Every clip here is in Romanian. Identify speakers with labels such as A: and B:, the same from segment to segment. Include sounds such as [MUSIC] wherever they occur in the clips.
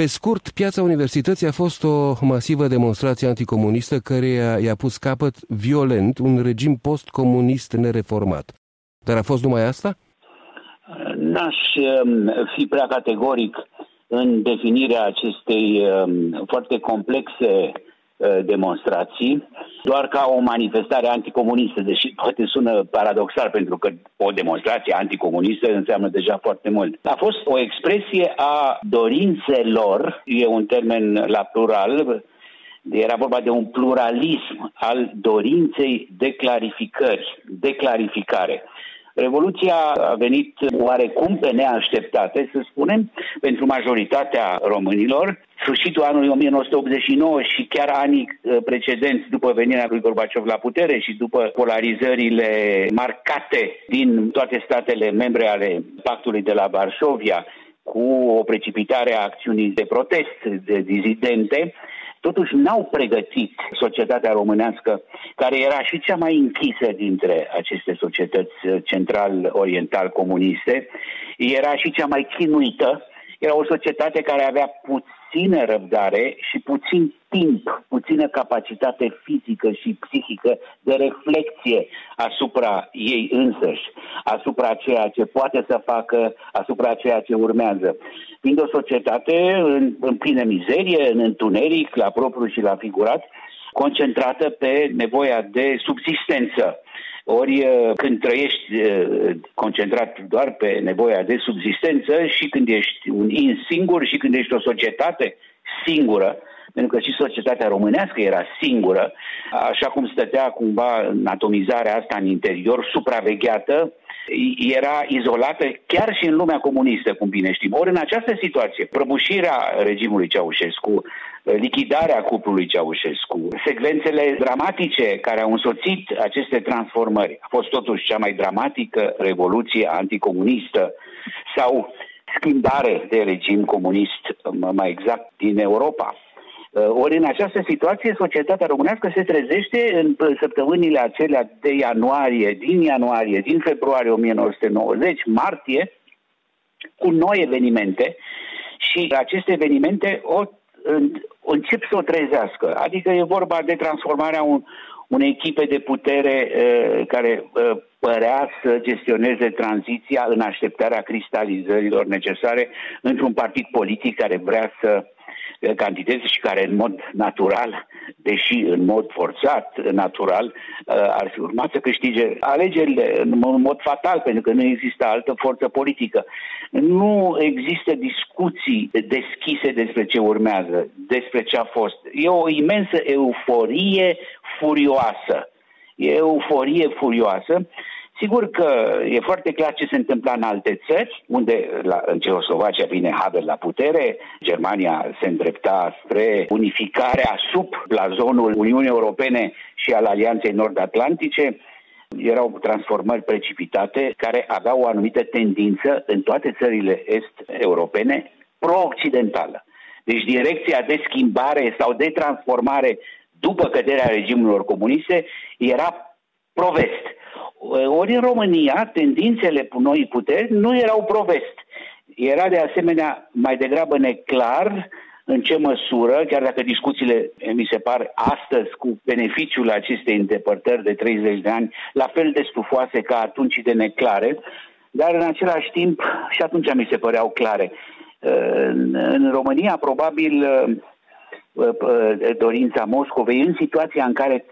A: Pe scurt, piața universității a fost o masivă demonstrație anticomunistă care i-a pus capăt violent un regim postcomunist nereformat. Dar a fost numai asta?
B: N-aș um, fi prea categoric în definirea acestei um, foarte complexe uh, demonstrații, doar ca o manifestare anticomunistă, deși poate sună paradoxal pentru că o demonstrație anticomunistă înseamnă deja foarte mult. A fost o expresie a dorințelor, e un termen la plural, era vorba de un pluralism al dorinței de clarificări, de clarificare. Revoluția a venit oarecum pe neașteptate, să spunem, pentru majoritatea românilor. Sfârșitul anului 1989 și chiar anii uh, precedenți după venirea lui Gorbaciov la putere și după polarizările marcate din toate statele membre ale pactului de la Varsovia, cu o precipitare a acțiunii de protest de dizidente, totuși n-au pregătit societatea românească, care era și cea mai închisă dintre aceste societăți central-oriental-comuniste, era și cea mai chinuită, era o societate care avea puțină răbdare și puțin timp, puțină capacitate fizică și psihică de reflexie asupra ei însăși, asupra ceea ce poate să facă, asupra ceea ce urmează. Fiind o societate în, în plină mizerie, în întuneric, la propriu și la figurat, concentrată pe nevoia de subsistență. Ori când trăiești concentrat doar pe nevoia de subsistență și când ești un in singur și când ești o societate singură, pentru că și societatea românească era singură, așa cum stătea cumva în atomizarea asta în interior, supravegheată, era izolată chiar și în lumea comunistă, cum bine știm. Ori în această situație, prăbușirea regimului Ceaușescu, lichidarea cuplului Ceaușescu, secvențele dramatice care au însoțit aceste transformări, a fost totuși cea mai dramatică revoluție anticomunistă sau schimbare de regim comunist, mai exact, din Europa. Uh, ori în această situație, societatea românească se trezește în săptămânile acelea de ianuarie, din ianuarie, din februarie 1990, martie, cu noi evenimente și aceste evenimente o, o încep să o trezească. Adică e vorba de transformarea un, unei echipe de putere uh, care uh, părea să gestioneze tranziția în așteptarea cristalizărilor necesare într-un partid politic care vrea să candideze și care în mod natural, deși în mod forțat, natural, uh, ar fi urmat să câștige alegerile în mod fatal, pentru că nu există altă forță politică. Nu există discuții deschise despre ce urmează, despre ce a fost. E o imensă euforie furioasă. E euforie furioasă Sigur că e foarte clar ce se întâmplă în alte țări, unde la, în Ceoslovacia vine Havel la putere, Germania se îndrepta spre unificarea sub blazonul Uniunii Europene și al Alianței Nord-Atlantice, erau transformări precipitate care aveau o anumită tendință în toate țările est-europene pro-occidentală. Deci direcția de schimbare sau de transformare după căderea regimurilor comuniste era pro-vest ori în România, tendințele noi puteri nu erau provest. Era de asemenea mai degrabă neclar în ce măsură, chiar dacă discuțiile mi se par astăzi cu beneficiul acestei îndepărtări de 30 de ani, la fel de stufoase ca atunci de neclare, dar în același timp și atunci mi se păreau clare. În România, probabil, dorința Moscovei, în situația în care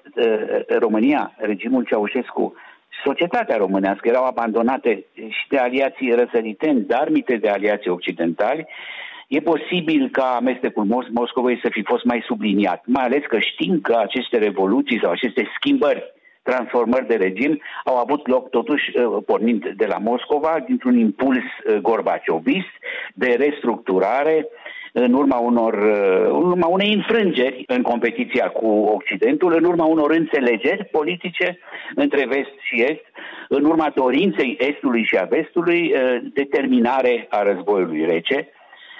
B: România, regimul Ceaușescu, societatea românească erau abandonate și de aliații răsăriteni, dar mite de aliații occidentali, e posibil ca amestecul Mos- Moscovei să fi fost mai subliniat, mai ales că știm că aceste revoluții sau aceste schimbări transformări de regim au avut loc totuși uh, pornind de la Moscova dintr-un impuls uh, gorbaciovist de restructurare în urma unor uh, în urma unei înfrângeri în competiția cu Occidentul, în urma unor înțelegeri politice între vest și est, în urma dorinței estului și a vestului uh, determinare a războiului rece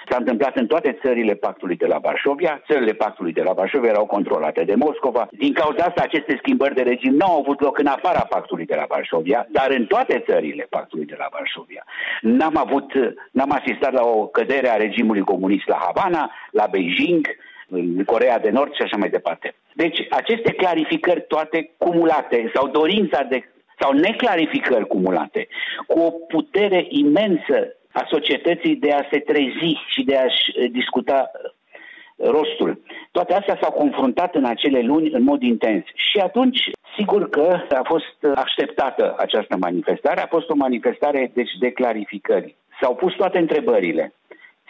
B: S-a întâmplat în toate țările pactului de la Varșovia. Țările pactului de la Varșovia erau controlate de Moscova. Din cauza asta, aceste schimbări de regim nu au avut loc în afara pactului de la Varșovia, dar în toate țările pactului de la Varșovia. N-am avut, n-am asistat la o cădere a regimului comunist la Havana, la Beijing, în Corea de Nord și așa mai departe. Deci, aceste clarificări toate cumulate sau dorința de sau neclarificări cumulate, cu o putere imensă a societății de a se trezi și de a-și eh, discuta eh, rostul. Toate astea s-au confruntat în acele luni în mod intens. Și atunci, sigur că a fost așteptată această manifestare, a fost o manifestare deci, de clarificări. S-au pus toate întrebările.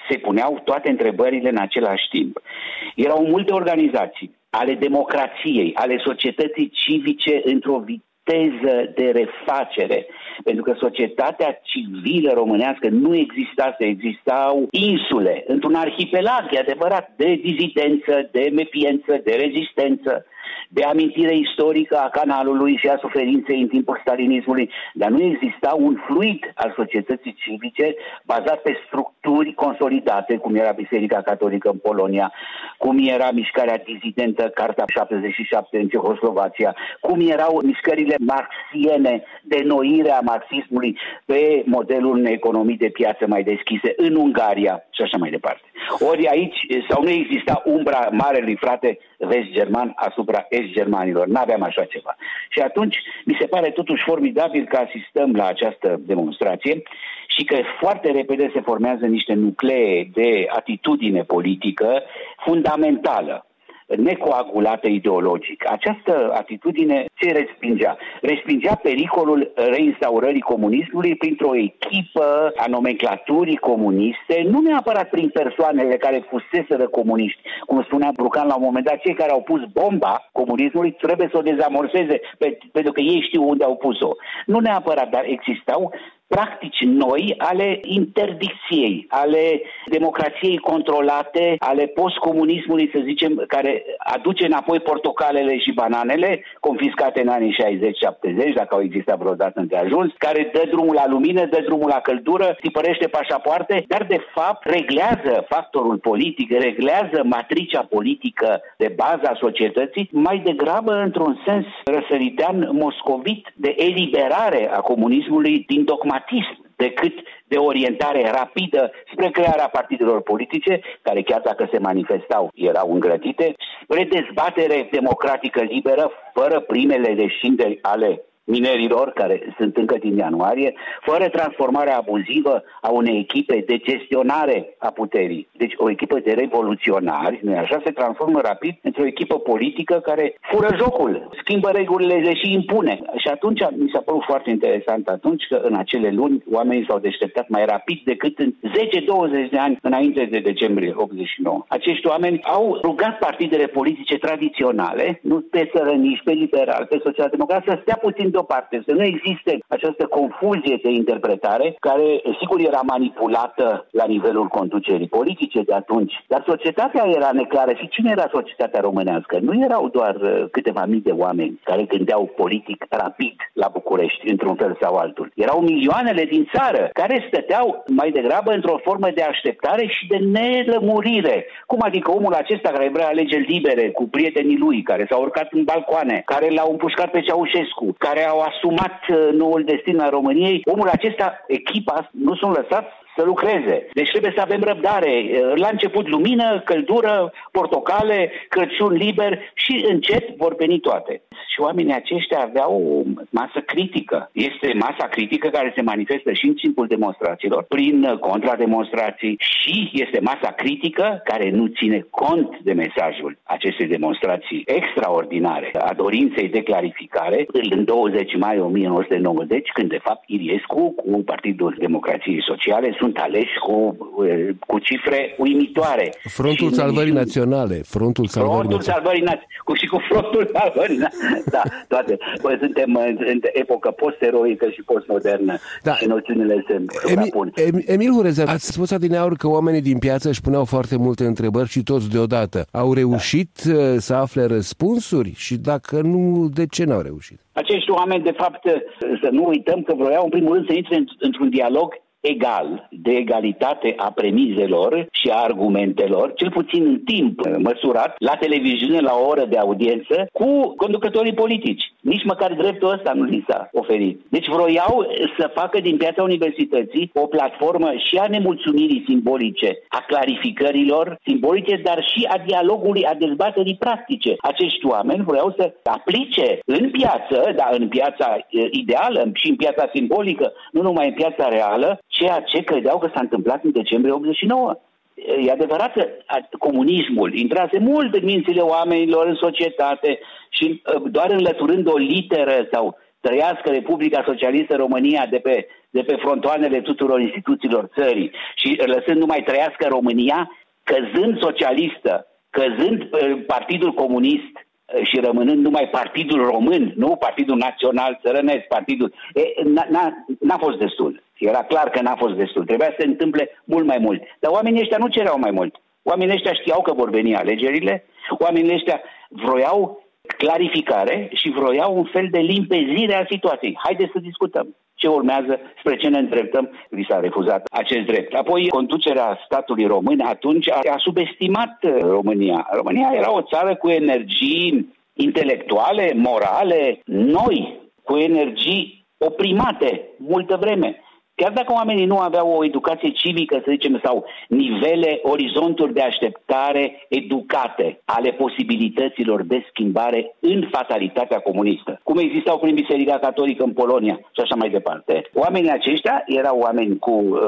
B: Se puneau toate întrebările în același timp. Erau multe organizații ale democrației, ale societății civice într-o teză de refacere. Pentru că societatea civilă românească nu exista, să existau insule, într-un arhipelag, e adevărat, de dizidență, de mefiență, de rezistență de amintire istorică a canalului și a suferinței în timpul stalinismului, dar nu exista un fluid al societății civice bazat pe structuri consolidate, cum era Biserica Catolică în Polonia, cum era mișcarea dizidentă Carta 77 în Cehoslovația, cum erau mișcările marxiene de noire a marxismului pe modelul unei economii de piață mai deschise în Ungaria și așa mai departe. Ori aici, sau nu exista umbra marelui frate vest-german asupra est-germanilor. N-aveam așa ceva. Și atunci, mi se pare totuși formidabil că asistăm la această demonstrație și că foarte repede se formează niște nuclee de atitudine politică fundamentală necoagulată ideologic. Această atitudine ce respingea? Respingea pericolul reinstaurării comunismului printr-o echipă a nomenclaturii comuniste, nu neapărat prin persoanele care fuseseră comuniști. Cum spunea Brucan la un moment dat, cei care au pus bomba comunismului trebuie să o dezamorseze, pentru că ei știu unde au pus-o. Nu neapărat, dar existau practici noi ale interdicției, ale democrației controlate, ale postcomunismului, să zicem, care aduce înapoi portocalele și bananele confiscate în anii 60-70, dacă au existat vreodată ajuns, care dă drumul la lumină, dă drumul la căldură, tipărește pașapoarte, dar de fapt reglează factorul politic, reglează matricea politică de bază a societății, mai degrabă într-un sens răsăritean moscovit de eliberare a comunismului din dogma pragmatism decât de orientare rapidă spre crearea partidelor politice, care chiar dacă se manifestau erau îngrădite, spre dezbatere democratică liberă, fără primele deșinderi ale minerilor, care sunt încă din ianuarie, fără transformarea abuzivă a unei echipe de gestionare a puterii. Deci o echipă de revoluționari, nu așa, se transformă rapid într-o echipă politică care fură jocul, schimbă regulile și impune. Și atunci mi s-a părut foarte interesant atunci că în acele luni oamenii s-au deșteptat mai rapid decât în 10-20 de ani înainte de decembrie 89. Acești oameni au rugat partidele politice tradiționale, nu pe țărăniști, pe liberal, pe social-democrat, să stea puțin deoparte, să nu existe această confuzie de interpretare care, sigur, era manipulată la nivelul conducerii politice de atunci, dar societatea era neclară. Și cine era societatea românească? Nu erau doar uh, câteva mii de oameni care gândeau politic rapid la București, într-un fel sau altul. Erau milioanele din țară care stăteau mai degrabă într-o formă de așteptare și de nelămurire. Cum adică omul acesta care vrea alegeri libere cu prietenii lui, care s-au urcat în balcoane, care l-au împușcat pe Ceaușescu, care au asumat uh, noul destin al României, omul acesta, echipa, nu sunt lăsați să lucreze. Deci trebuie să avem răbdare. La început lumină, căldură, portocale, Crăciun liber și încet vor veni toate. Și oamenii aceștia aveau o masă critică. Este masa critică care se manifestă și în timpul demonstrațiilor, prin contrademonstrații și este masa critică care nu ține cont de mesajul acestei demonstrații extraordinare a dorinței de clarificare în 20 mai 1990, când de fapt Iriescu cu Partidul Democrației Sociale sunt sunt aleși cu, cu cifre uimitoare.
A: Frontul și Salvării Naționale. Frontul Salvării
B: Frontul Naționale. Salvării Naționale. Cu, și cu Frontul Salvării Naționale. Da, toate. Păi suntem în epocă post-eroică și postmodernă da. și noțiunile se suprapun.
A: Emil, Emil Hureza, ați spus adineauri că oamenii din piață își puneau foarte multe întrebări și toți deodată. Au reușit da. să afle răspunsuri? Și dacă nu, de ce n-au reușit?
B: Acești oameni, de fapt, să nu uităm că vroiau în primul rând să intre într-un dialog egal, de egalitate a premizelor și a argumentelor, cel puțin în timp măsurat, la televiziune, la o oră de audiență, cu conducătorii politici. Nici măcar dreptul ăsta nu li s-a oferit. Deci vroiau să facă din piața universității o platformă și a nemulțumirii simbolice, a clarificărilor simbolice, dar și a dialogului, a dezbaterii practice. Acești oameni vreau să aplice în piață, dar în piața ideală și în piața simbolică, nu numai în piața reală, ceea ce credeau că s-a întâmplat în decembrie 89. E adevărat că comunismul intrase mult în mințile oamenilor, în societate și doar înlăturând o literă sau trăiască Republica Socialistă România de pe, de pe frontoanele tuturor instituțiilor țării și lăsând numai trăiască România, căzând socialistă, căzând Partidul Comunist și rămânând numai Partidul Român, nu Partidul Național Țărănesc, Partidul... E, n-a, n-a fost destul. Era clar că n-a fost destul. Trebuia să se întâmple mult mai mult. Dar oamenii ăștia nu cereau mai mult. Oamenii ăștia știau că vor veni alegerile, oamenii ăștia vroiau clarificare și vroiau un fel de limpezire a situației. Haideți să discutăm ce urmează, spre ce ne îndreptăm, li s-a refuzat acest drept. Apoi, conducerea statului român atunci a, a subestimat uh, România. România era o țară cu energii intelectuale, morale, noi, cu energii oprimate multă vreme. Chiar dacă oamenii nu aveau o educație civică, să zicem, sau nivele, orizonturi de așteptare educate ale posibilităților de schimbare în fatalitatea comunistă, cum existau prin Biserica Catolică în Polonia și așa mai departe. Oamenii aceștia erau oameni cu uh,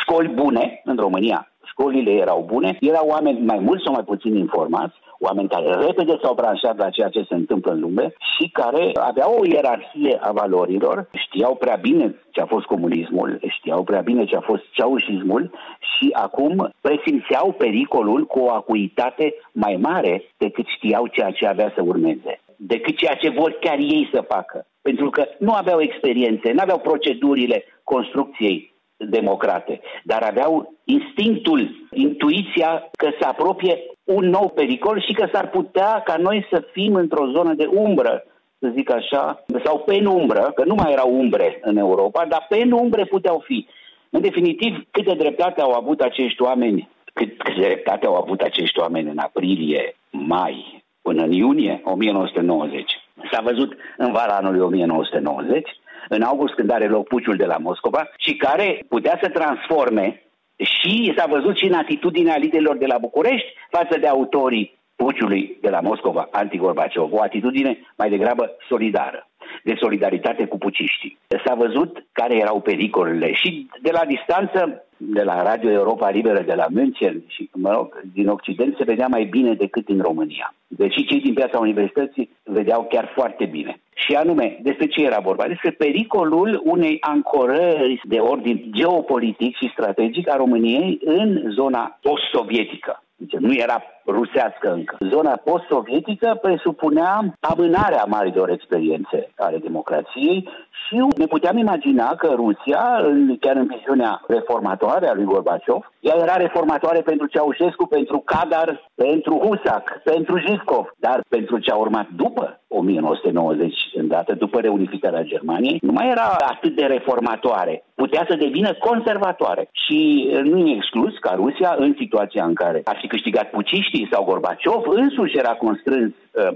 B: școli bune în România, școlile erau bune, erau oameni mai mult sau mai puțin informați, oameni care repede s-au branșat la ceea ce se întâmplă în lume și care aveau o ierarhie a valorilor, știau prea bine ce a fost comunismul, știau prea bine ce a fost ceaușismul și acum presimțeau pericolul cu o acuitate mai mare decât știau ceea ce avea să urmeze decât ceea ce vor chiar ei să facă. Pentru că nu aveau experiențe, nu aveau procedurile construcției democrate, dar aveau instinctul, intuiția că se apropie un nou pericol și că s-ar putea ca noi să fim într-o zonă de umbră, să zic așa, sau penumbră, că nu mai erau umbre în Europa, dar penumbre puteau fi. În definitiv, câte dreptate au avut acești oameni, cât, câte dreptate au avut acești oameni în aprilie, mai, până în iunie 1990. S-a văzut în vara anului 1990, în august când are loc puciul de la Moscova și care putea să transforme și s-a văzut și în atitudinea liderilor de la București față de autorii puciului de la Moscova, anti-Gorbaciov, o atitudine mai degrabă solidară, de solidaritate cu puciștii. S-a văzut care erau pericolele și de la distanță, de la Radio Europa Liberă, de la München și, mă rog, din Occident se vedea mai bine decât din România. Deci cei din piața universității vedeau chiar foarte bine. Și anume, despre ce era vorba? Despre pericolul unei ancorări de ordin geopolitic și strategic a României în zona post-sovietică. Deci nu era rusească încă. Zona post-sovietică presupunea amânarea marilor experiențe ale democrației și ne puteam imagina că Rusia, chiar în viziunea reformatoare a lui Gorbaciov, ea era reformatoare pentru Ceaușescu, pentru Kadar, pentru Husak, pentru Zhivkov, dar pentru ce a urmat după 1990, îndată după reunificarea Germaniei, nu mai era atât de reformatoare. Putea să devină conservatoare. Și nu e exclus ca Rusia, în situația în care ar fi câștigat puciștii sau Gorbaciov, însuși era constrâns uh,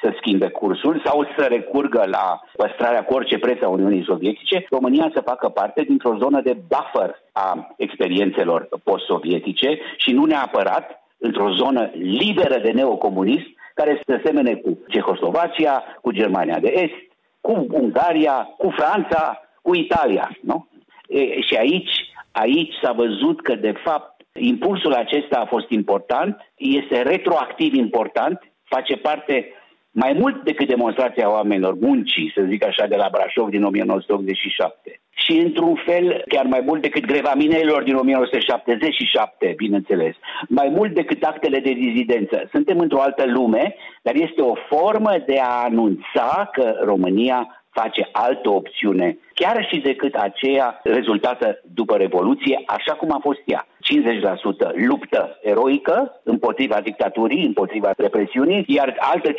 B: să schimbe cursul sau să recurgă la păstrarea cu orice preț a Uniunii Sovietice, România să facă parte dintr-o zonă de buffer a experiențelor post-sovietice și nu neapărat într-o zonă liberă de neocomunism care se semene cu Cehoslovacia, cu Germania de Est, cu Ungaria, cu Franța, cu Italia. Nu? E, și aici, aici s-a văzut că, de fapt, impulsul acesta a fost important, este retroactiv important, face parte mai mult decât demonstrația oamenilor muncii, să zic așa, de la Brașov din 1987. Și, într-un fel, chiar mai mult decât greva minerilor din 1977, bineînțeles, mai mult decât actele de dizidență. Suntem într-o altă lume, dar este o formă de a anunța că România face altă opțiune, chiar și decât aceea rezultată după Revoluție, așa cum a fost ea. 50% luptă eroică împotriva dictaturii, împotriva represiunii, iar altă 50%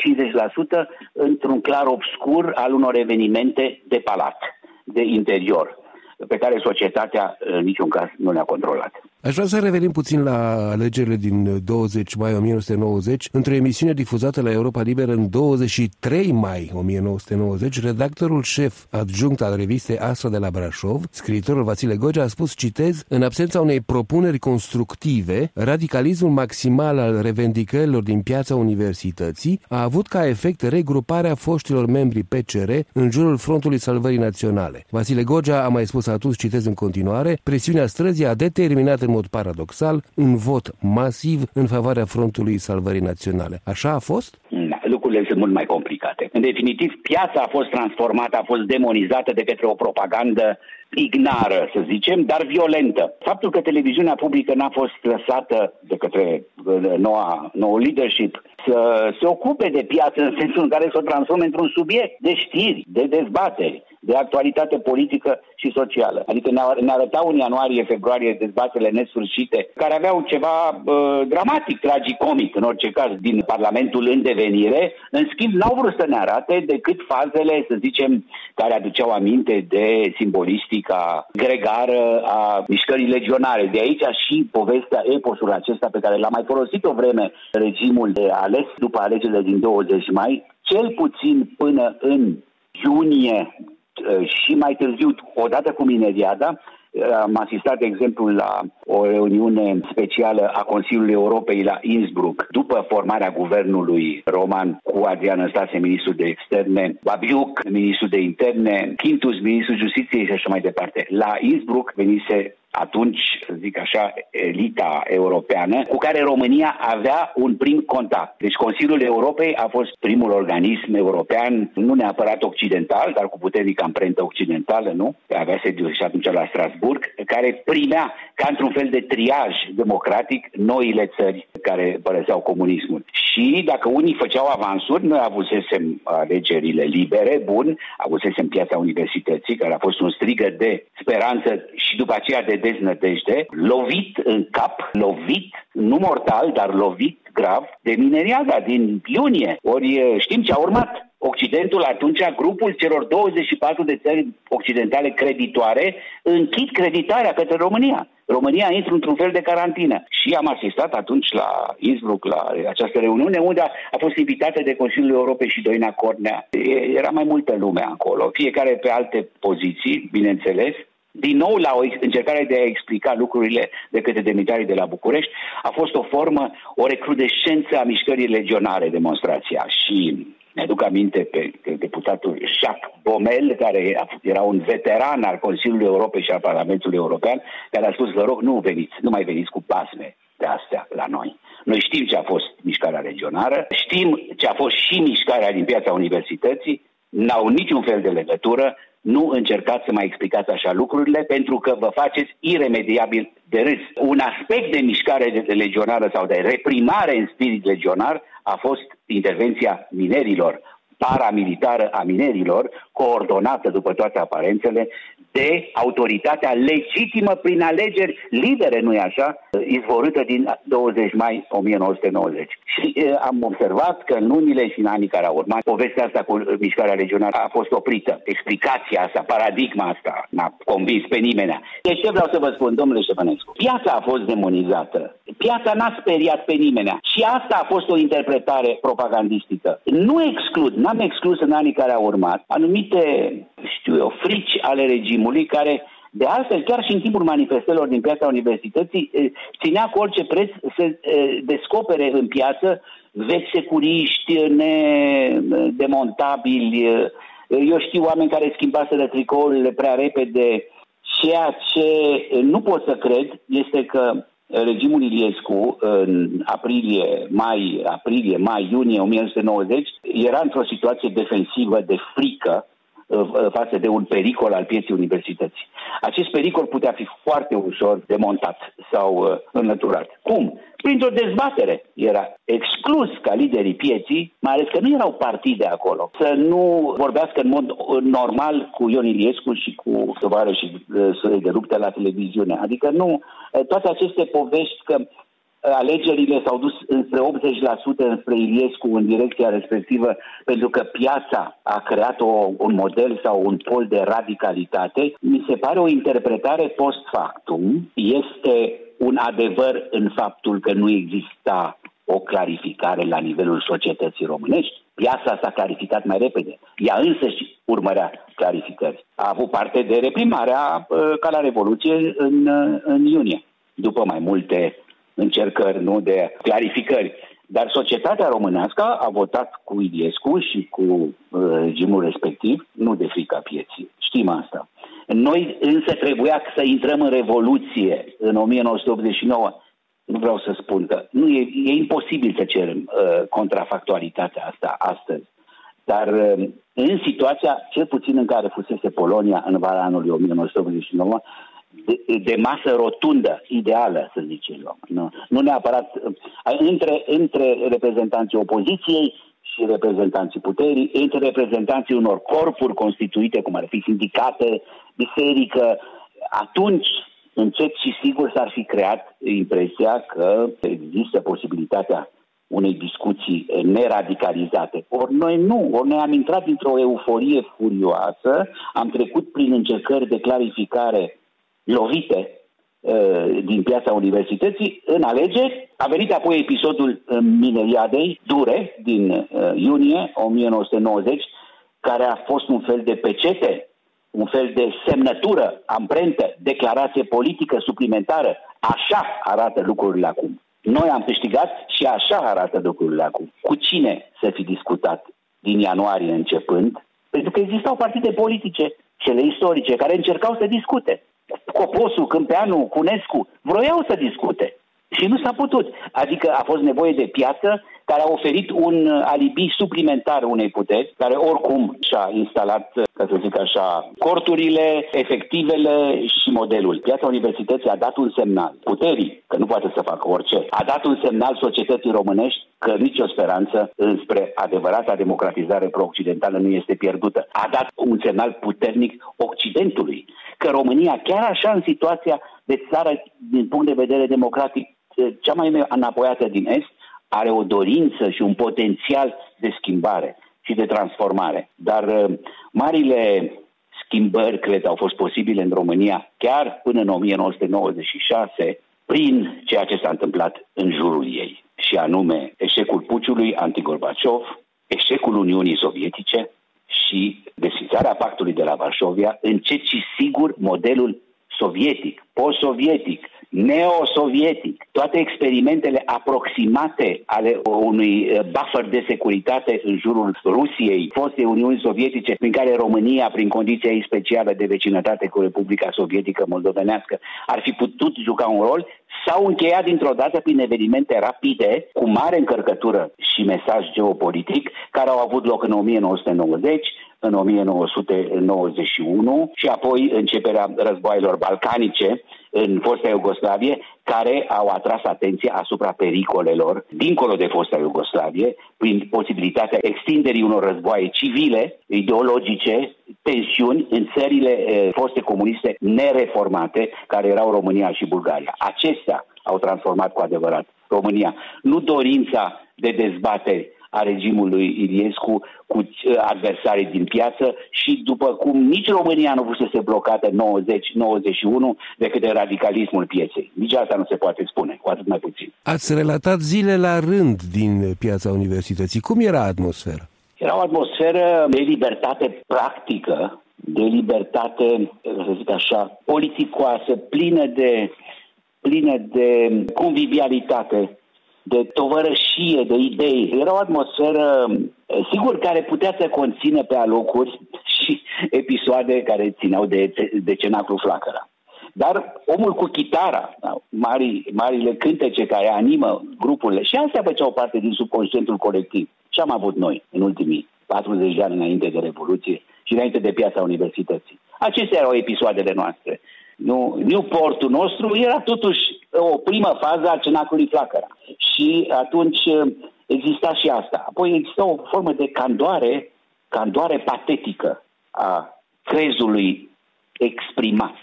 B: într-un clar obscur al unor evenimente de palat, de interior pe care societatea în niciun caz nu le-a controlat.
A: Aș vrea să revenim puțin la alegerile din 20 mai 1990. Într-o emisiune difuzată la Europa Liberă în 23 mai 1990, redactorul șef adjunct al revistei Astra de la Brașov, scriitorul Vasile Gogea, a spus, citez, în absența unei propuneri constructive, radicalismul maximal al revendicărilor din piața universității a avut ca efect regruparea foștilor membri PCR în jurul Frontului Salvării Naționale. Vasile Gogea a mai spus atunci, citez în continuare, presiunea străzii a determinat în mod paradoxal un vot masiv în favoarea Frontului Salvării Naționale. Așa a fost?
B: Da, lucrurile sunt mult mai complicate. În definitiv, piața a fost transformată, a fost demonizată de către o propagandă ignară, să zicem, dar violentă. Faptul că televiziunea publică n-a fost lăsată de către uh, noua, nou leadership să se ocupe de piață în sensul în care să o transforme într-un subiect de știri, de dezbateri, de actualitate politică și socială. Adică ne, ne arătau în ianuarie-februarie dezbatele nesfârșite, care aveau ceva uh, dramatic, tragicomic, în orice caz, din Parlamentul în devenire. În schimb, n-au vrut să ne arate decât fazele, să zicem, care aduceau aminte de simbolistica gregară a mișcării legionare. De aici și povestea, eposul acesta pe care l-a mai folosit o vreme regimul de ales după alegerile din 20 mai, cel puțin până în iunie Uh, și mai târziu, odată cu Mineriada, uh, am asistat, de exemplu, la o reuniune specială a Consiliului Europei la Innsbruck, după formarea guvernului roman cu Adrian Stase, ministrul de externe, Babiuc, ministrul de interne, Quintus, ministrul justiției și așa mai departe. La Innsbruck venise atunci, să zic așa, elita europeană, cu care România avea un prim contact. Deci Consiliul Europei a fost primul organism european, nu neapărat occidental, dar cu puternică amprentă occidentală, nu? Avea sediul și atunci la Strasburg, care primea ca într-un fel de triaj democratic noile țări care părăseau comunismul. Și dacă unii făceau avansuri, noi avusesem alegerile libere, bun, avusesem piața universității, care a fost un strigă de speranță și după aceea de deznădejde, lovit în cap, lovit, nu mortal, dar lovit grav, de mineriada din iunie. Ori știm ce a urmat. Occidentul atunci, grupul celor 24 de țări occidentale creditoare, închid creditarea către România. România intră într-un fel de carantină. Și am asistat atunci la Innsbruck, la această reuniune, unde a fost invitată de Consiliul Europei și Doina Cornea. Era mai multă lume acolo, fiecare pe alte poziții, bineînțeles, din nou la o încercare de a explica lucrurile de către demnitarii de la București, a fost o formă, o recrudescență a mișcării legionare demonstrația și mi-aduc aminte pe deputatul Jacques Bomel, care era un veteran al Consiliului Europei și al Parlamentului European, care a spus, vă rog, nu veniți, nu mai veniți cu pasme de astea la noi. Noi știm ce a fost mișcarea regională, știm ce a fost și mișcarea din piața universității, n-au niciun fel de legătură, nu încercați să mai explicați așa lucrurile, pentru că vă faceți iremediabil de râs. Un aspect de mișcare de legionară sau de reprimare în spirit legionar a fost intervenția minerilor, paramilitară a minerilor, coordonată după toate aparențele de autoritatea legitimă prin alegeri libere, nu-i așa, izvorâtă din 20 mai 1990. Și e, am observat că în lunile și în anii care au urmat, povestea asta cu mișcarea regională a fost oprită. Explicația asta, paradigma asta, n-a convins pe nimeni. Deci ce vreau să vă spun, domnule Ștefănescu? Piața a fost demonizată. Piața n-a speriat pe nimeni. Și asta a fost o interpretare propagandistică. Nu exclud, n-am exclus în anii care au urmat, anumite, știu eu, frici ale regimului care de altfel, chiar și în timpul manifestărilor din piața universității, ținea cu orice preț să descopere în piață vechi securiști nedemontabili. Eu știu oameni care schimbaseră tricourile prea repede. Ceea ce nu pot să cred este că regimul Iliescu în aprilie, mai, aprilie, mai, iunie 1990 era într-o situație defensivă de frică Uh, față de un pericol al pieții universității. Acest pericol putea fi foarte ușor demontat sau uh, înlăturat. Cum? Printr-o dezbatere. Era exclus ca liderii pieții, mai ales că nu erau partide acolo, să nu vorbească în mod uh, normal cu Ion Iliescu și cu tovarășii de luptă la televiziune. Adică nu, toate aceste povești că alegerile s-au dus înspre 80% înspre Iliescu în direcția respectivă pentru că piața a creat o, un model sau un pol de radicalitate, mi se pare o interpretare post factum. Este un adevăr în faptul că nu exista o clarificare la nivelul societății românești. Piața s-a clarificat mai repede. Ea însă și urmărea clarificări. A avut parte de reprimarea uh, ca la Revoluție în, uh, în iunie, după mai multe încercări nu de clarificări. Dar societatea românească a votat cu Iliescu și cu uh, regimul respectiv, nu de frica pieții. Știm asta. Noi însă trebuia să intrăm în Revoluție în 1989 nu vreau să spun că nu e, e imposibil să cerem uh, contrafactualitatea asta astăzi. Dar uh, în situația, cel puțin în care fusese Polonia în vara anului 1989, de, de masă rotundă, ideală, să zicem Nu, nu neapărat uh, între, între reprezentanții opoziției și reprezentanții puterii, între reprezentanții unor corpuri constituite, cum ar fi sindicate, biserică, atunci încet și sigur s-ar fi creat impresia că există posibilitatea unei discuții neradicalizate. Ori noi nu, ori noi am intrat într-o euforie furioasă, am trecut prin încercări de clarificare lovite uh, din piața universității în alegeri. A venit apoi episodul Mineriadei Dure din uh, iunie 1990, care a fost un fel de pecete un fel de semnătură, amprentă, declarație politică suplimentară. Așa arată lucrurile acum. Noi am câștigat și așa arată lucrurile acum. Cu cine să fi discutat din ianuarie începând? Pentru că existau partide politice, cele istorice, care încercau să discute. Coposul, Câmpeanu, Cunescu, vroiau să discute. Și nu s-a putut. Adică a fost nevoie de piață care a oferit un alibi suplimentar unei puteri, care oricum și-a instalat, ca să zic așa, corturile, efectivele și modelul. Piața universității a dat un semnal puterii, că nu poate să facă orice. A dat un semnal societății românești că nicio speranță înspre adevărata democratizare pro-occidentală nu este pierdută. A dat un semnal puternic Occidentului, că România, chiar așa în situația de țară din punct de vedere democratic cea mai înapoiată din Est, are o dorință și un potențial de schimbare și de transformare. Dar uh, marile schimbări, cred, au fost posibile în România chiar până în 1996 prin ceea ce s-a întâmplat în jurul ei. Și anume eșecul puciului anti-Gorbaciov, eșecul Uniunii Sovietice și desfințarea pactului de la Varșovia, încet și sigur modelul sovietic, post-sovietic, neosovietic, toate experimentele aproximate ale unui uh, buffer de securitate în jurul Rusiei, foste Uniuni Sovietice, prin care România, prin condiția ei specială de vecinătate cu Republica Sovietică Moldovenească, ar fi putut juca un rol, s-au încheiat dintr-o dată prin evenimente rapide, cu mare încărcătură și mesaj geopolitic, care au avut loc în 1990, în 1991 și apoi începerea războaielor balcanice în fosta Iugoslavie, care au atras atenția asupra pericolelor dincolo de fosta Iugoslavie, prin posibilitatea extinderii unor războaie civile, ideologice, tensiuni în țările e, foste comuniste nereformate, care erau România și Bulgaria. Acestea au transformat cu adevărat România. Nu dorința de dezbateri a regimului Iliescu cu uh, adversarii din piață și după cum nici România nu fusese blocată 90-91 de către radicalismul pieței. Nici asta nu se poate spune, cu atât mai puțin.
A: Ați relatat zile la rând din piața universității. Cum era atmosfera?
B: Era o atmosferă de libertate practică, de libertate, să zic așa, politicoasă, plină de, plină de convivialitate de tovărășie, de idei. Era o atmosferă, sigur, care putea să conțină pe alocuri și episoade care țineau de, de cenaclu flacăra. Dar omul cu chitara, mari, marile cântece care animă grupurile, și astea făceau parte din subconștientul colectiv. Ce am avut noi în ultimii 40 de ani înainte de Revoluție și înainte de piața universității. Acestea erau episoadele noastre. Nu, Newportul nostru era totuși o primă fază a cenacului flacăra. Și atunci uh, exista și asta. Apoi exista o formă de candoare, candoare patetică a crezului exprimat,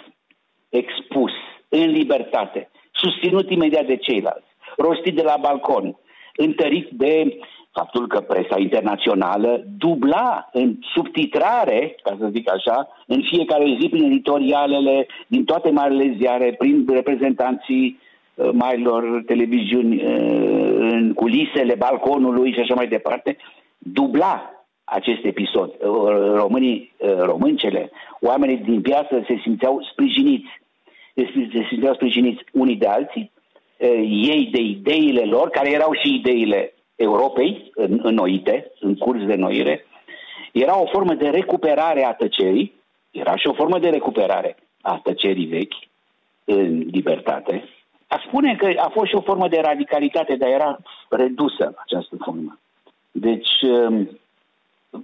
B: expus, în libertate, susținut imediat de ceilalți. rostit de la balcon, întărit de faptul că presa internațională dubla în subtitrare, ca să zic așa, în fiecare zi prin editorialele din toate marile ziare, prin reprezentanții uh, marilor televiziuni uh, în culisele balconului și așa mai departe, dubla acest episod. Uh, românii, româncele, oamenii din piață se simțeau sprijiniți. Se simțeau sprijiniți unii de alții, ei de ideile lor, care erau și ideile Europei în, înnoite, în curs de noire, era o formă de recuperare a tăcerii, era și o formă de recuperare a tăcerii vechi în libertate. A spune că a fost și o formă de radicalitate, dar era redusă această formă. Deci, um,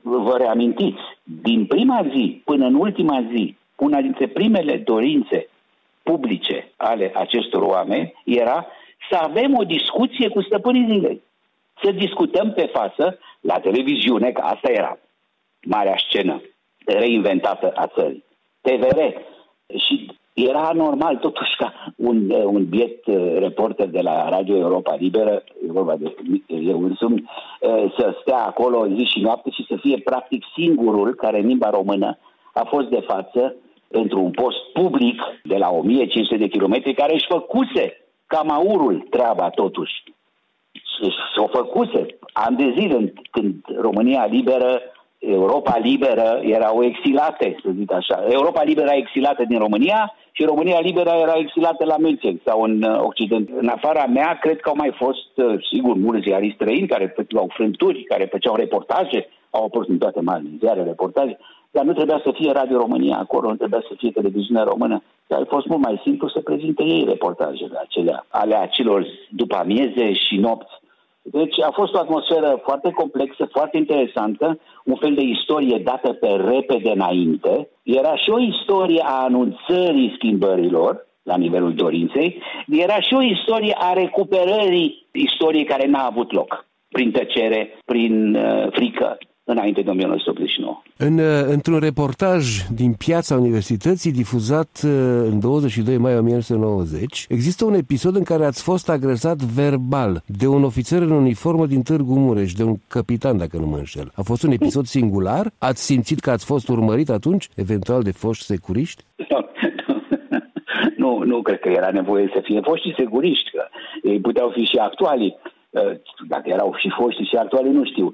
B: vă reamintiți, din prima zi până în ultima zi, una dintre primele dorințe publice ale acestor oameni era să avem o discuție cu stăpânii zilei să discutăm pe față la televiziune, că asta era marea scenă reinventată a țării. TVR. Și era normal totuși ca un, un biet uh, reporter de la Radio Europa Liberă, e vorba de eu însumi, uh, să stea acolo zi și noapte și să fie practic singurul care în limba română a fost de față pentru un post public de la 1500 de kilometri care își făcuse cam aurul treaba totuși. Și-o făcuse ani de zile când România liberă, Europa liberă erau exilate, să zic așa. Europa liberă era exilată din România și România liberă era exilată la München sau în uh, Occident. În afara mea, cred că au mai fost, uh, sigur, mulți ziariști străini care făceau frânturi, care făceau reportaje, au apărut în toate marile ziare reportaje, dar nu trebuia să fie Radio România acolo, nu trebuia să fie televiziunea română. Dar a fost mult mai simplu să prezinte ei reportajele acelea, ale acelor după amieze și nopți deci a fost o atmosferă foarte complexă, foarte interesantă, un fel de istorie dată pe repede înainte. Era și o istorie a anunțării schimbărilor la nivelul dorinței, era și o istorie a recuperării istoriei care n-a avut loc prin tăcere, prin uh, frică, înainte de 1989.
A: În, uh, într-un reportaj din piața universității difuzat uh, în 22 mai 1990, există un episod în care ați fost agresat verbal de un ofițer în uniformă din Târgu Mureș, de un capitan, dacă nu mă înșel. A fost un episod singular? Ați simțit că ați fost urmărit atunci, eventual de foști securiști? [LAUGHS]
B: Nu, nu cred că era nevoie să fie foști securiști, că ei puteau fi și actuali Uh, dacă erau și foști și actuali, nu știu, um,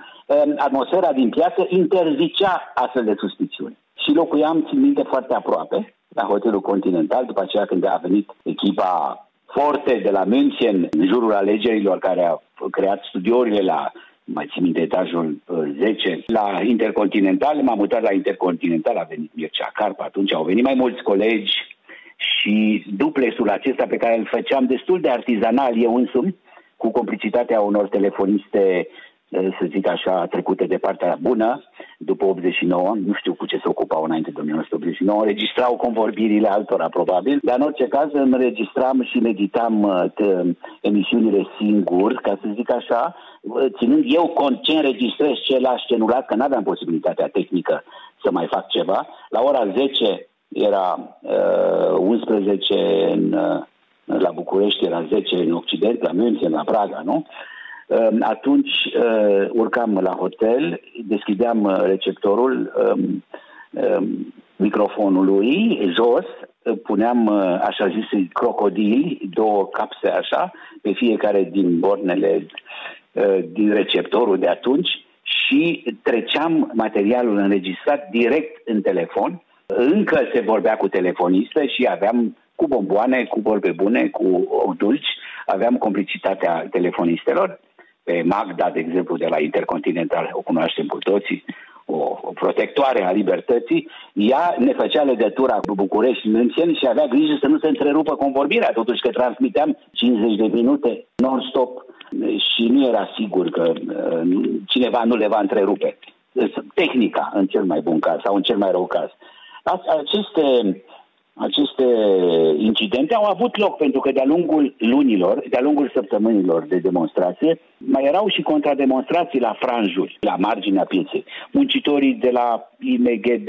B: atmosfera din piață interzicea astfel de suspiciuni. Și locuiam, țin minte, foarte aproape, la Hotelul Continental, după aceea când a venit echipa forte de la München, în jurul alegerilor care a creat studiourile la mai țin minte etajul 10, uh, la Intercontinental, m-am mutat la Intercontinental, a venit Mircea Carp, atunci au venit mai mulți colegi și duplexul acesta pe care îl făceam destul de artizanal eu însumi, cu complicitatea unor telefoniste, eh, să zic așa, trecute de partea bună, după 89, nu știu cu ce se ocupau înainte de 1989, înregistrau convorbirile altora, probabil, dar în orice caz înregistram și meditam eh, emisiunile singur, ca să zic așa, eh, ținând eu cont ce înregistrez, ce la scenurat, că n-aveam posibilitatea tehnică să mai fac ceva. La ora 10 era uh, 11 în uh, la București era 10 în Occident, la München, la Praga, nu? Ehm, atunci uh, urcam la hotel, deschideam uh, receptorul um, um, microfonului jos, puneam uh, așa zis crocodili, două capse așa, pe fiecare din bornele din receptorul de atunci și treceam materialul înregistrat direct în telefon. Încă se vorbea cu telefonistă și aveam cu bomboane, cu vorbe bune, cu dulci. Aveam complicitatea telefonistelor. Pe Magda, de exemplu, de la Intercontinental, o cunoaștem cu toții, o, o protectoare a libertății, ea ne făcea legătura cu București München și avea grijă să nu se întrerupă convorbirea, totuși că transmiteam 50 de minute non-stop și nu era sigur că uh, cineva nu le va întrerupe. Tehnica, în cel mai bun caz sau în cel mai rău caz. Aceste aceste incidente au avut loc pentru că de-a lungul lunilor, de-a lungul săptămânilor de demonstrație, mai erau și contrademonstrații la franjuri, la marginea pieței. Muncitorii de la IMGB,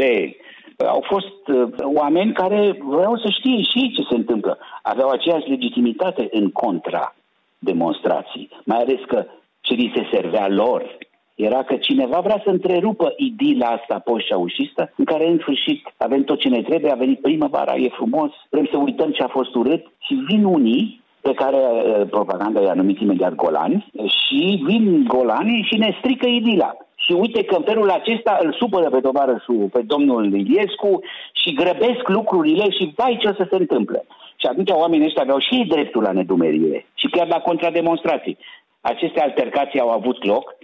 B: au fost uh, oameni care vreau să știe și ce se întâmplă. Aveau aceeași legitimitate în contra demonstrații, mai ales că ce li se servea lor era că cineva vrea să întrerupă idila asta post-ceaușistă, în care în sfârșit avem tot ce ne trebuie, a venit primăvara, e frumos, vrem să uităm ce a fost urât și vin unii pe care uh, propaganda i-a numit imediat golani și vin golanii și ne strică idila. Și uite că în felul acesta îl supără pe tovarășul, pe domnul Iliescu și grăbesc lucrurile și vai ce o să se întâmple. Și atunci oamenii ăștia aveau și ei dreptul la nedumerire și chiar la contrademonstrații. Aceste altercații au avut loc,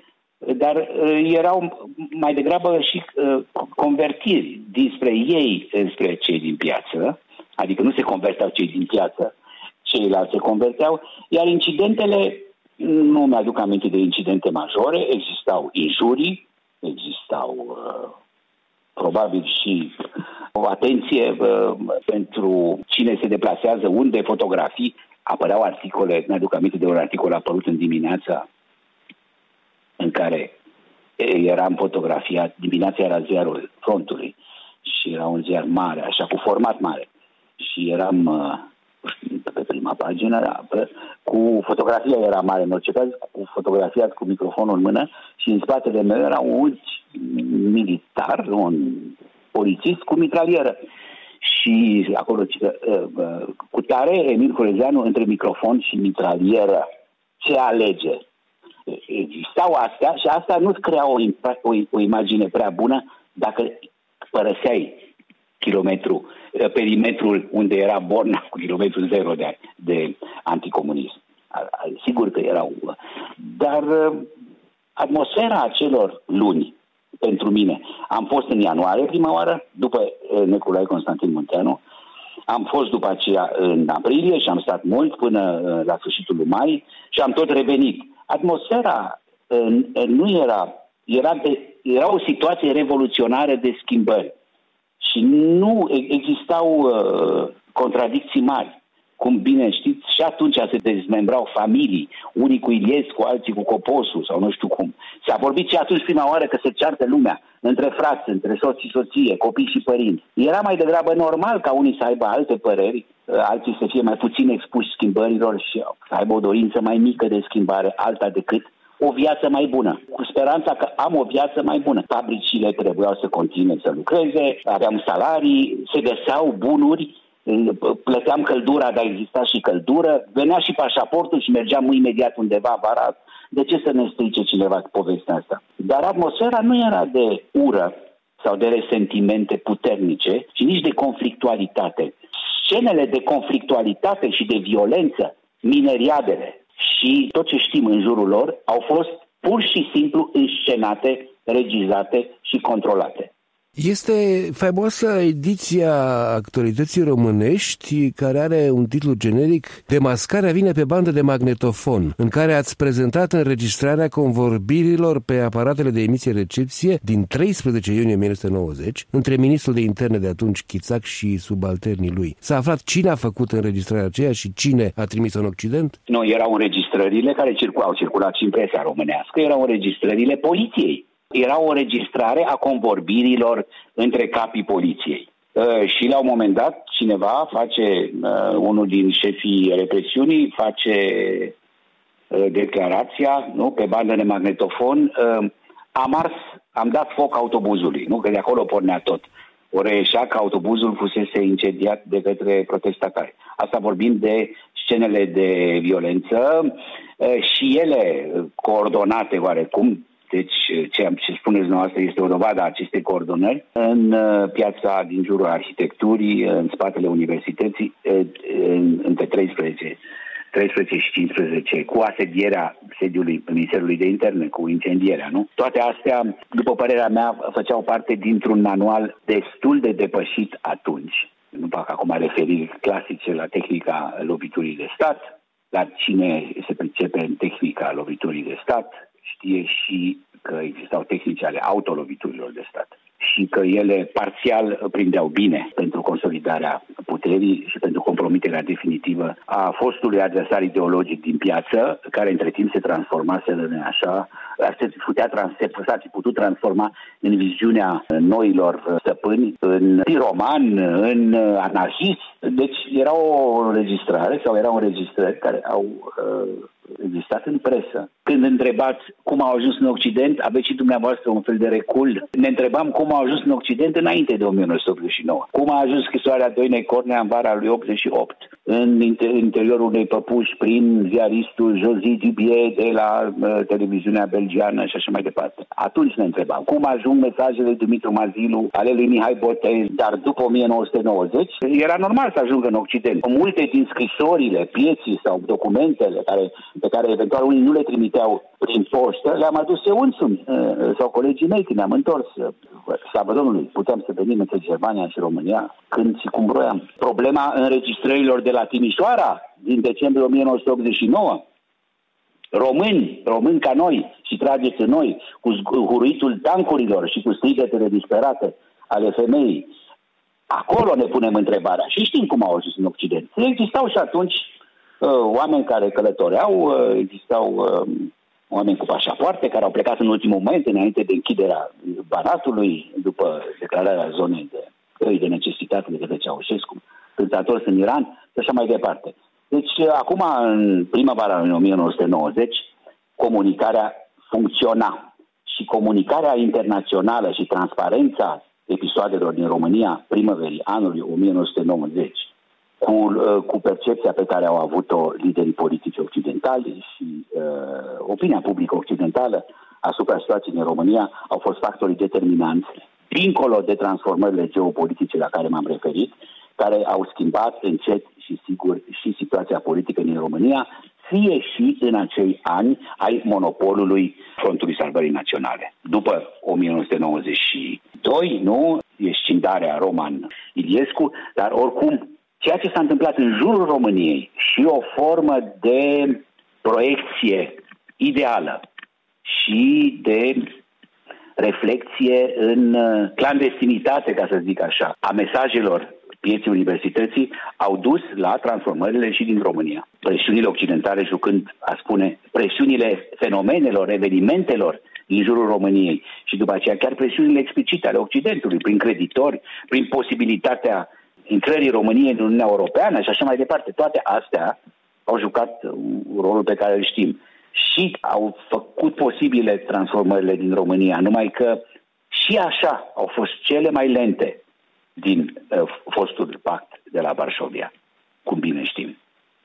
B: dar uh, erau mai degrabă și uh, convertiri dinspre ei înspre cei din piață, adică nu se converteau cei din piață, ceilalți se converteau, iar incidentele, nu mi-aduc aminte de incidente majore, existau injurii, existau uh, probabil și o atenție uh, pentru cine se deplasează, unde fotografii, apăreau articole, mi-aduc aminte de un articol apărut în dimineața în care eram fotografiat, dimineața era ziarul frontului și era un ziar mare, așa, cu format mare. Și eram uh, pe prima pagină, da, cu fotografia era mare, în orice caz, cu fotografia cu microfonul în mână și în spatele meu era un militar, un polițist cu mitralieră. Și acolo, uh, uh, cu tare, Emil Corezeanu, între microfon și mitralieră, ce alege? Existau astea și asta nu-ți crea o, o, o imagine prea bună dacă părăseai kilometru, eh, perimetrul unde era Borna cu kilometru zero de, de anticomunism. Sigur că erau. Dar eh, atmosfera acelor luni, pentru mine, am fost în ianuarie prima oară, după eh, Neculai Constantin Munteanu, am fost după aceea în aprilie și am stat mult până la sfârșitul lui mai și am tot revenit. Atmosfera nu era, era, de, era o situație revoluționară de schimbări și nu existau uh, contradicții mari. Cum bine știți, și atunci se dezmembrau familii, unii cu Iliescu, alții cu Coposu sau nu știu cum. S-a vorbit și atunci prima oară că se ceartă lumea între frați, între soț și soție, copii și părinți. Era mai degrabă normal ca unii să aibă alte păreri, uh, alții să fie mai puțin expuși schimbărilor și să aibă o dorință mai mică de schimbare, alta decât o viață mai bună, cu speranța că am o viață mai bună. Fabricile trebuiau să continue să lucreze, aveam salarii, se găseau bunuri, plăteam căldura, dar exista și căldură, venea și pașaportul și mergeam imediat undeva vara. De ce să ne strice cineva povestea asta? Dar atmosfera nu era de ură sau de resentimente puternice, ci nici de conflictualitate. Scenele de conflictualitate și de violență, mineriadele, și tot ce știm în jurul lor au fost pur și simplu înscenate, regizate și controlate.
A: Este faimoasă ediția actualității românești care are un titlu generic Demascarea vine pe bandă de magnetofon, în care ați prezentat înregistrarea convorbirilor pe aparatele de emisie recepție din 13 iunie 1990 între ministrul de interne de atunci Chițac și subalternii lui. S-a aflat cine a făcut înregistrarea aceea și cine a trimis în Occident?
B: Nu, erau înregistrările care circulau, au circulat și în presa românească, erau înregistrările poliției era o înregistrare a convorbirilor între capii poliției. Uh, și la un moment dat cineva face, uh, unul din șefii represiunii face uh, declarația, nu, pe bandă de magnetofon, am ars, am dat foc autobuzului, nu, că de acolo pornea tot. O reieșea că autobuzul fusese incendiat de către protestatari. Asta vorbim de scenele de violență și ele coordonate oarecum deci, ce, am, ce spuneți dumneavoastră este o dovadă a acestei coordonări. În uh, piața din jurul arhitecturii, în spatele universității, uh, între 13 13 și 15, cu asedierea sediului Ministerului de Interne, cu incendierea, nu? Toate astea, după părerea mea, făceau parte dintr-un manual destul de depășit atunci. Nu fac acum referiri clasice la tehnica loviturii de stat, la cine se pricepe în tehnica loviturii de stat, știe și că existau tehnici ale autoloviturilor de stat și că ele parțial prindeau bine pentru consolidarea puterii și pentru compromiterea definitivă a fostului adversar ideologic din piață, care între timp se transformase în așa, se putea trans, s-a putut transforma în viziunea noilor stăpâni, în piroman, în anarhist. Deci era o înregistrare sau erau înregistrări care au uh, existat în presă. Când întrebați cum au ajuns în Occident, aveți și dumneavoastră un fel de recul. Ne întrebam cum au ajuns în Occident înainte de 1989. Cum a ajuns scrisoarea Doinei Cornea în vara lui 88 în interiorul unei păpuși prin ziaristul Josie Dubier de la uh, televiziunea belgiană și așa mai departe. Atunci ne întrebam cum ajung mesajele lui Dumitru Mazilu, ale lui Mihai Botez, dar după 1990 era normal să ajungă în Occident. Multe din scrisorile pieții sau documentele care, pe care eventual unii nu le trimiteau prin poștă, le-am adus eu însumi uh, sau colegii mei când ne-am întors. Slavă Domnului, puteam să venim între Germania și România când și cum vroiam. Problema înregistrărilor de la Timișoara din decembrie 1989 români, români ca noi și trageți în noi, cu huruitul tancurilor și cu strigătele disperate ale femeii. Acolo ne punem întrebarea și știm cum au ajuns în Occident. Existau și atunci uh, oameni care călătoreau, uh, existau uh, oameni cu pașapoarte care au plecat în ultimul moment, înainte de închiderea Banatului, după declararea zonei de de necesitate de către Ceaușescu, când s-a întors în Iran și așa mai departe. Deci, acum, în primăvara în 1990, comunicarea funcționa și comunicarea internațională și transparența episoadelor din România primăverii anului 1990 cu, uh, cu percepția pe care au avut-o liderii politici occidentali și uh, opinia publică occidentală asupra situației din România au fost factorii determinanți, dincolo de transformările geopolitice la care m-am referit, care au schimbat încet și sigur și situația politică din România, fie și în acei ani ai monopolului Frontului Salvării Naționale. După 1992, nu, e scindarea Roman Iliescu, dar oricum ceea ce s-a întâmplat în jurul României și o formă de proiecție ideală și de reflexie în uh, clandestinitate, ca să zic așa, a mesajelor pieții universității au dus la transformările și din România. Presiunile occidentale jucând, a spune, presiunile fenomenelor, evenimentelor din jurul României și după aceea chiar presiunile explicite ale Occidentului, prin creditori, prin posibilitatea intrării României în Uniunea Europeană și așa mai departe. Toate astea au jucat rolul pe care îl știm și au făcut posibile transformările din România, numai că și așa au fost cele mai lente din uh, fostul pact de la Varșovia, cum bine știm.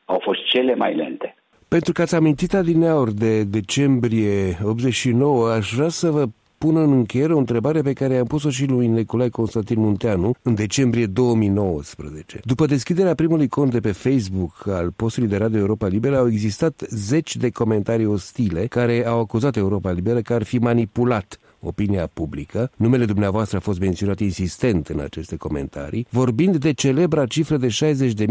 B: Au fost cele mai lente.
A: Pentru că ați amintit adineauri de decembrie 89, aș vrea să vă pun în încheiere o întrebare pe care am pus-o și lui Nicolae Constantin Munteanu în decembrie 2019. După deschiderea primului cont de pe Facebook al postului de Radio Europa Liberă au existat zeci de comentarii ostile care au acuzat Europa Liberă că ar fi manipulat opinia publică. Numele dumneavoastră a fost menționat insistent în aceste comentarii, vorbind de celebra cifră de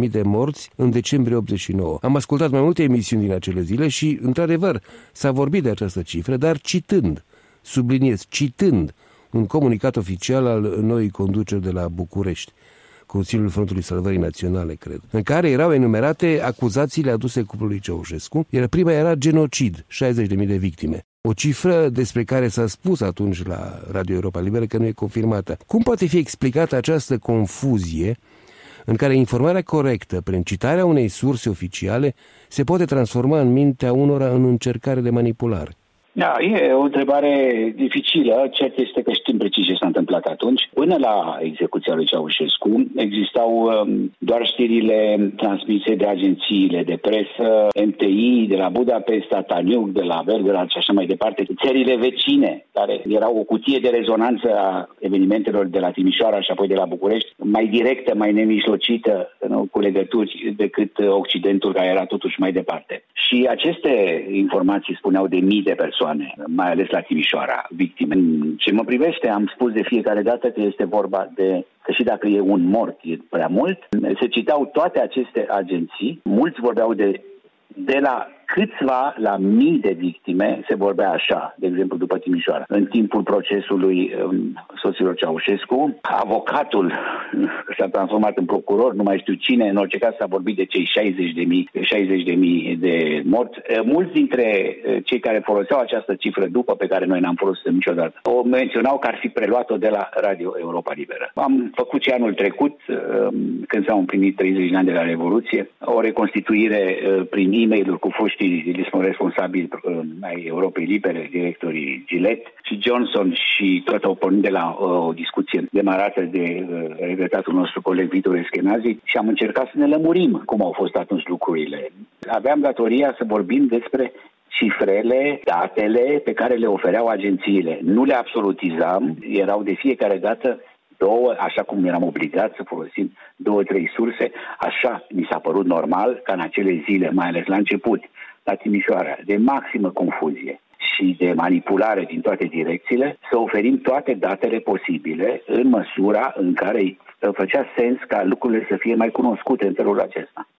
A: 60.000 de morți în decembrie 89. Am ascultat mai multe emisiuni din acele zile și, într-adevăr, s-a vorbit de această cifră, dar citând subliniez, citând un comunicat oficial al noii conduceri de la București, Consiliul Frontului Salvării Naționale, cred, în care erau enumerate acuzațiile aduse cuplului Ceaușescu, iar prima era genocid, 60.000 de victime. O cifră despre care s-a spus atunci la Radio Europa Liberă că nu e confirmată. Cum poate fi explicată această confuzie în care informarea corectă, prin citarea unei surse oficiale, se poate transforma în mintea unora în încercare de manipulare?
B: Da, e o întrebare dificilă. Cert este că știm precis ce s-a întâmplat atunci. Până la execuția lui Ceaușescu existau um, doar știrile transmise de agențiile de presă, MTI, de la Budapesta, Taniuc, de la Belgrad și așa mai departe, țările vecine, care erau o cutie de rezonanță a evenimentelor de la Timișoara și apoi de la București, mai directă, mai nemijlocită, nu, cu legături decât Occidentul, care era totuși mai departe. Și aceste informații spuneau de mii de persoane persoane, mai ales la Timișoara, victime. Ce mă privește, am spus de fiecare dată că este vorba de că și dacă e un mort, e prea mult, se citau toate aceste agenții, mulți vorbeau de de la câțiva la mii de victime se vorbea așa, de exemplu după Timișoara. În timpul procesului um, soților Ceaușescu, avocatul [LAUGHS] s-a transformat în procuror, nu mai știu cine, în orice caz s-a vorbit de cei 60 de mii, 60 de mii de morți. Uh, mulți dintre uh, cei care foloseau această cifră după pe care noi n-am folosit niciodată, o menționau că ar fi preluat-o de la Radio Europa Liberă. Am făcut și anul trecut, um, când s-au împlinit 30 de ani de la Revoluție, o reconstituire uh, prin e mail cu foști știți, sunt responsabili ai Europei Libere, directorii Gillette și Johnson și tot au pornit de la uh, o discuție demarată de uh, regretatul nostru coleg Vitor Eschenazi și am încercat să ne lămurim cum au fost atunci lucrurile. Aveam datoria să vorbim despre cifrele, datele pe care le ofereau agențiile. Nu le absolutizam, erau de fiecare dată două, așa cum eram obligat să folosim două, trei surse, așa mi s-a părut normal ca în acele zile, mai ales la început, la Timișoara, de maximă confuzie și de manipulare din toate direcțiile, să oferim toate datele posibile în măsura în care făcea sens ca lucrurile să fie mai cunoscute în felul acesta.